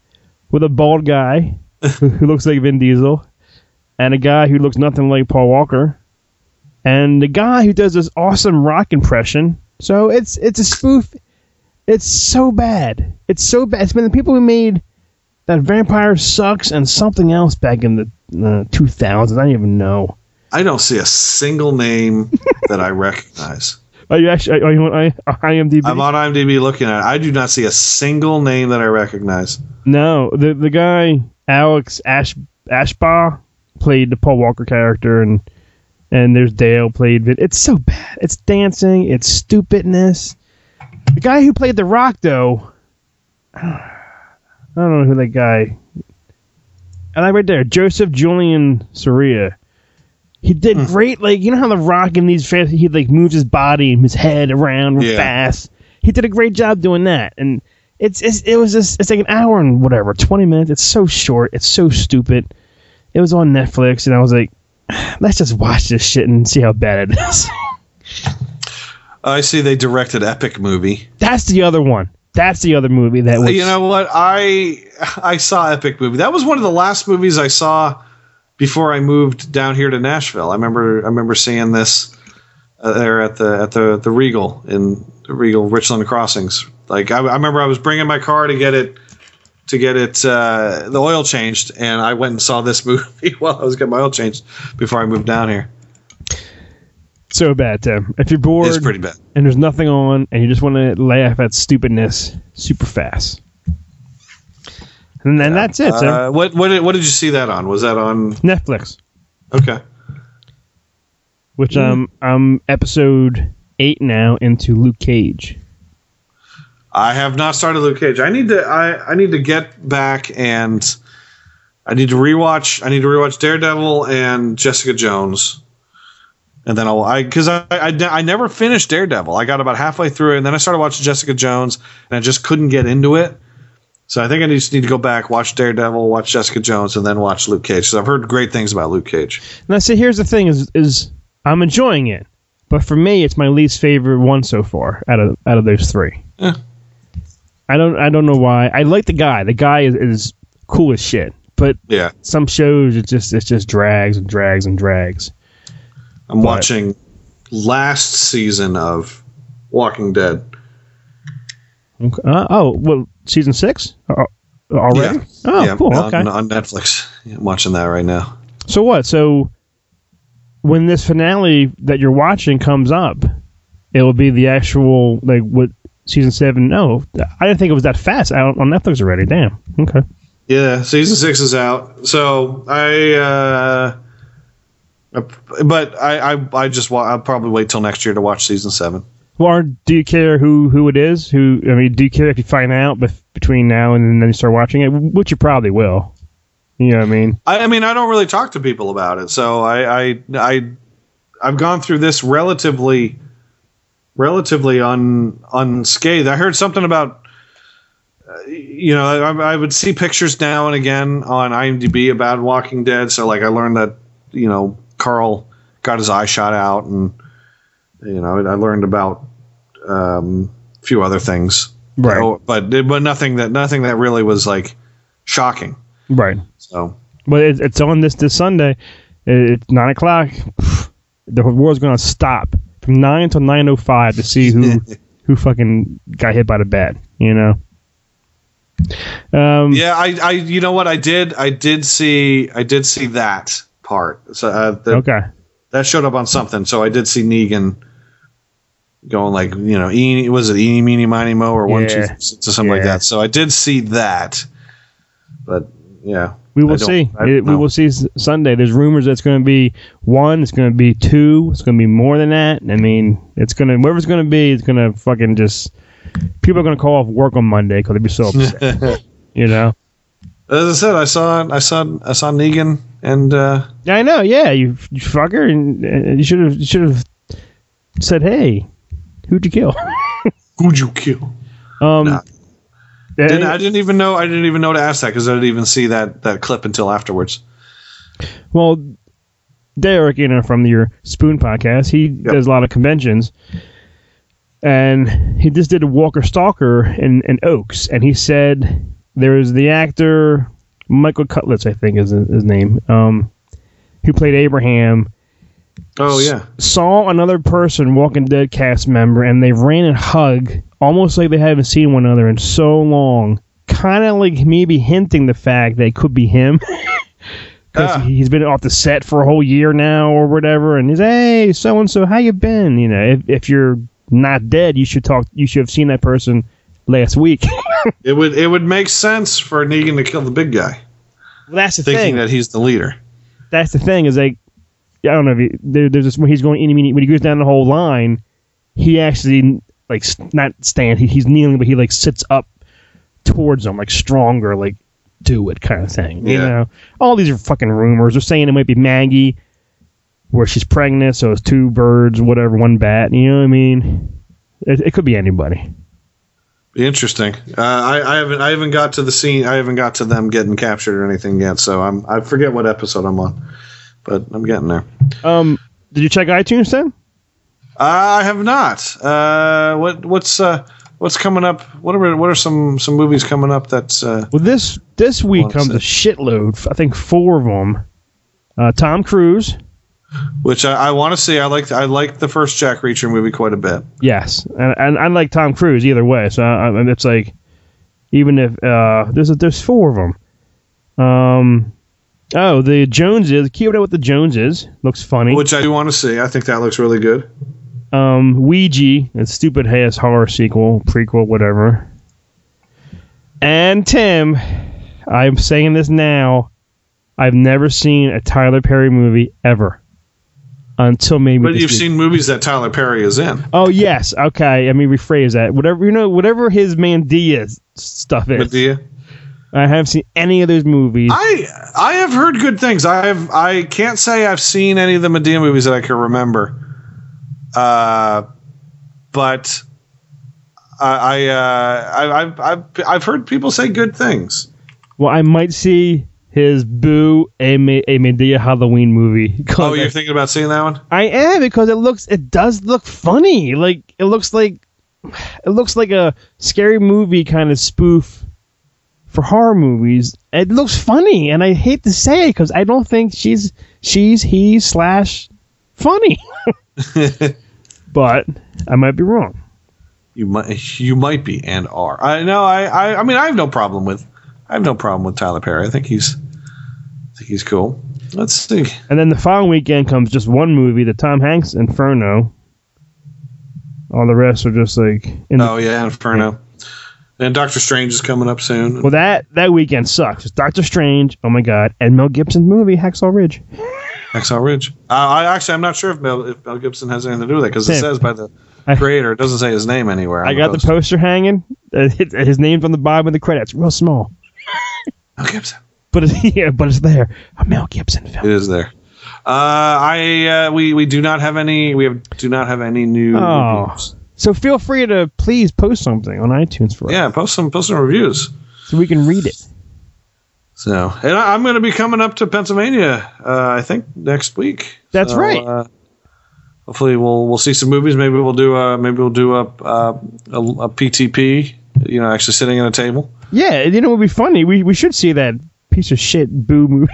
with a bald guy who, looks like Vin Diesel and a guy who looks nothing like Paul Walker and the guy who does this awesome rock impression. So it's it's a spoof. It's so bad. It's so bad. It's been the people who made that Vampire Sucks and something else back in the uh, 2000s. I don't even know. I don't see a single name that I recognize. Are you actually? Are you on I- IMDb? I'm on IMDb looking at it. I do not see a single name that I recognize. No, the the guy Alex Ash Ashbaugh played the Paul Walker character, and and there's Dale played. It's so bad. It's dancing. It's stupidness. The guy who played the Rock, though, I don't know who that guy. And I right there, Joseph Julian Soria. He did Hmm. great. Like you know how the Rock in these he like moves his body and his head around Yeah. fast. He did a great job doing that, and it's, it's it was just it's like an hour and whatever, twenty minutes. It's so short. It's so stupid. It was on Netflix, and I was like, let's just watch this shit and see how bad it is. I see they directed Epic Movie. That's the other one. That's the other movie that was. You know what? I I saw Epic Movie. That was one of the last movies I saw before I moved down here to Nashville. I remember I remember seeing this uh, there at the at the the Regal in Regal Richland Crossings. Like I, I remember I was bringing my car to get it to get it uh, the oil changed, and I went and saw this movie while I was getting my oil changed before I moved down here. so bad, Tim. If you're bored, It's pretty bad. and there's nothing on, and you just want to laugh at stupidness, super fast. And then that's it, Tim. Uh, what what did, what did you see that on? Was that on Netflix. Okay. Which Hmm. um I'm episode eight now into Luke Cage. I have not started Luke Cage. I need to I, I need to get back and I need to rewatch I need to rewatch Daredevil and Jessica Jones. And then I'll I because I, I I never finished Daredevil. I got about halfway through it and then I started watching Jessica Jones and I just couldn't get into it. So I think I just need to go back, watch Daredevil, watch Jessica Jones, and then watch Luke Cage. Because I've heard great things about Luke Cage. Now see here's the thing is is I'm enjoying it. But for me it's my least favorite one so far out of out of those three. Yeah. I don't I don't know why. I like the guy. The guy is, is cool as shit. But Yeah. some shows it just it just drags and drags and drags. I'm But- watching last season of Walking Dead. Okay. Uh, oh, well, season six Uh, already. Yeah. Oh, Yeah, cool. on, Okay. on Netflix. Yeah, I'm watching that right now. So what? So when this finale that you're watching comes up, it will be the actual like what season seven. No, I didn't think it was that fast out on Netflix already. Damn. Okay. Yeah, season six is out. So I, uh, but I, I, I just wa- I'll probably wait till next year to watch season seven. Well, do you care who who it is? Who I mean, do you care if you find out bef- between now and then you start watching it? Which you probably will. You know what I mean? I, I mean, I don't really talk to people about it, so I, I, I, I've gone through this relatively, relatively un, unscathed. I heard something about, uh, you know, I, I would see pictures now and again on IMDb about Walking Dead. So, like, I learned that, you know, Carl got his eye shot out, and you know, I learned about um, a few other things, Right. Oh, but but nothing that nothing that really was like shocking. Right. So, but it, it's on this this Sunday. It's nine o'clock. The world's gonna stop from nine to nine o five to see who who fucking got hit by the bat. You know. Um, yeah, I, I, you know what I did? I did see, I did see that part. So uh, the, Okay. that showed up on something. So I did see Negan going like, you know, eeny, was it eeny, meeny, miny, mo, or one, two, Yeah. th- something like Yeah. that. So I did see that, but yeah, We will see. It- we will see Sunday. There's rumors that it's going to be one. It's going to be two. It's going to be more than that. I mean, it's going to whatever it's going to be. It's going to fucking just people are going to call off work on Monday because they'll be so upset. you know. As I said, I saw, I saw, I saw Negan, and uh, Yeah, I know. Yeah, you, you fucker, and, and you should have should have said, "Hey, who'd you kill?" who'd you kill? Um, Nah. Didn't, I didn't even know. I didn't even know to ask that because I didn't even see that that clip until afterwards. Well, Derek, you know, from your Spoon podcast, he does a lot of conventions, and he just did a Walker Stalker in, in Oaks, and he said there's the actor Michael Cudlitz, I think is his name, um, who played Abraham. Oh yeah, saw another person, Walking Dead cast member, and they ran and hug, almost like they haven't seen one another in so long. Kind of like maybe hinting the fact that it could be him. Because ah. he's been off the set for a whole year now or whatever, and he's hey so and so how you been? You know, if if you're not dead, you should talk. You should have seen that person last week. it would it would make sense for Negan to kill the big guy, well, that's the thinking thing. that he's the leader. that's the thing is like I don't know if he, there, there's this when he's going in when he goes down the whole line, he actually like not stand he, he's kneeling but he like sits up towards them like stronger like do it kind of thing you Yeah. know all these are fucking rumors they're saying it might be Maggie where she's pregnant so it's two birds whatever one bat you know what I mean it, it could be anybody interesting. Uh, I, I haven't I haven't got to the scene. I haven't got to them getting captured or anything yet. So I'm I forget what episode I'm on, but I'm getting there. um did you check iTunes then I have not. Uh, what what's uh, what's coming up? What are what are some some movies coming up? That's uh, Well, this this week comes a shitload. I think four of them. Uh, Tom Cruise, which I, I want to see. I like I like the first Jack Reacher movie quite a bit. yes, and, and I like Tom Cruise either way. So I, I, it's like, even if uh, there's a, there's four of them. Um, oh, the Joneses. Keep it up with the Joneses. Looks funny. Which I do want to see. I think that looks really good. Um, Ouija, a stupid ass horror sequel, prequel, whatever. And Tim, I'm saying this now. I've never seen a Tyler Perry movie ever. Until maybe. But you've week. seen movies that Tyler Perry is in. Oh yes, okay. Let me rephrase that. Whatever you know, whatever his Mandia stuff is. Madea. I haven't seen any of those movies. I I have heard good things. I have I can't say I've seen any of the Madea movies that I can remember. Uh, but I I uh, I I've, I've I've heard people say good things. well, I might see his Boo a, a Madea Halloween movie. Oh, you're thinking about seeing that one? I am because it looks it does look funny. Like it looks like it looks like a scary movie kind of spoof for horror movies. It looks funny, and I hate to say it because I don't think she's she's he slash funny. but I might be wrong. You might you might be and are. I know. I, I I mean I have no problem with I have no problem with Tyler Perry. I think he's I think he's cool. Let's see. And then the following weekend comes just one movie, the Tom Hanks Inferno. All the rest are just like. In the- Oh yeah, Inferno. And Doctor Strange is coming up soon. well, that that weekend sucks. It's Doctor Strange. Oh my god, and Mel Gibson's movie Hacksaw Ridge. Exile Ridge. Uh, I actually, I'm not sure if Mel, if Mel Gibson has anything to do with it because it says by the creator. It doesn't say his name anywhere. I got the poster. hanging. Uh, his, his name's on the bottom of the credits, real small. Mel Gibson. But it's, yeah, but it's there. A Mel Gibson film. It is there. Uh, I uh, we we do not have any. We have do not have any new. Oh. reviews. So feel free to please post something on iTunes for us Yeah, post some post some reviews. so we can read it. So, and I, I'm going to be coming up to Pennsylvania. Uh, I think next week. That's So, right. Uh, hopefully, we'll we'll see some movies. Maybe we'll do a maybe we'll do a uh, a, a PTP. You know, actually sitting at a table. Yeah, you know it would be funny. We we should see that piece of shit boo movie.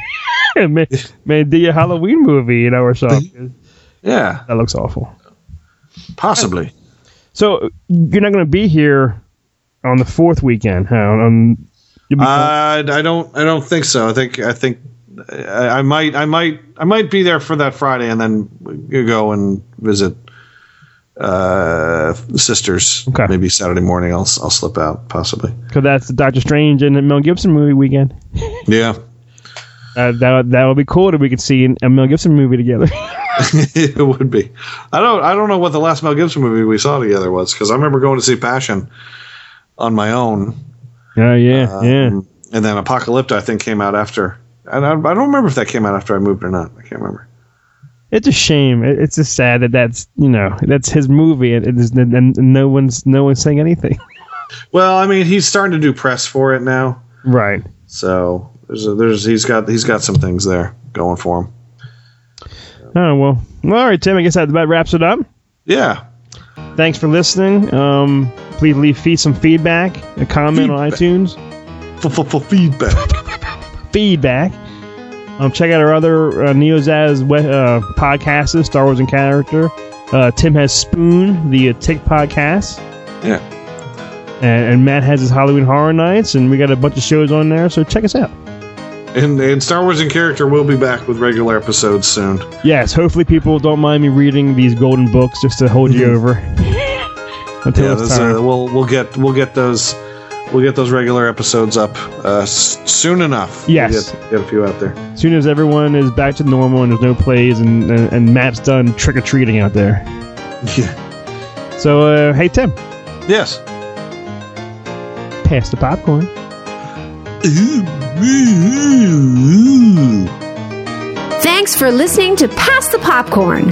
man, do a Halloween movie, you know, or something. Yeah, that looks awful. possibly. So you're not going to be here on the fourth weekend, huh? On, Uh, I don't. I don't think so. I think. I think. I, I might. I might. I might be there for that Friday, and then go and visit uh, sisters. Okay. Maybe Saturday morning. I'll. I'll slip out possibly. because that's the Doctor Strange and the Mel Gibson movie weekend. Yeah. Uh, that that would be cool if we could see a Mel Gibson movie together. it would be. I don't. I don't know what the last Mel Gibson movie we saw together was because I remember going to see Passion on my own. Oh yeah, Um, yeah. And then Apocalypto, I think, came out after. And I, I don't remember if that came out after I moved or not. I can't remember. It's a shame. It, it's just sad that that's you know that's his movie and, and, no one's no one's saying anything. Well, I mean, he's starting to do press for it now, right. so there's a, there's he's got he's got some things there going for him. Oh well. Well, all right, Tim. I guess that about wraps it up. Yeah. Thanks for listening. Um, please leave feed some feedback, a comment on iTunes. Feedback. Feedback. Um, check out our other uh, NeoZaz uh, podcasts, Star Wars and Character. Uh, Tim has Spoon, the uh, Tick podcast. Yeah. And, and Matt has his Halloween Horror Nights, and we got a bunch of shows on there, so check us out. And, and Star Wars and character will be back with regular episodes soon. Yes, hopefully people don't mind me reading these golden books just to hold you over. Until yeah, it's this, time. uh, we'll we'll get we'll get those we'll get those regular episodes up uh, s- soon enough. We'll Yes. get, get a few out there. as soon as everyone is back to normal and there's no plays and, and, and Matt's done trick or treating out there. Yeah. So, uh, hey, Tim, Yes. pass the popcorn. Thanks for listening to Pass the Popcorn.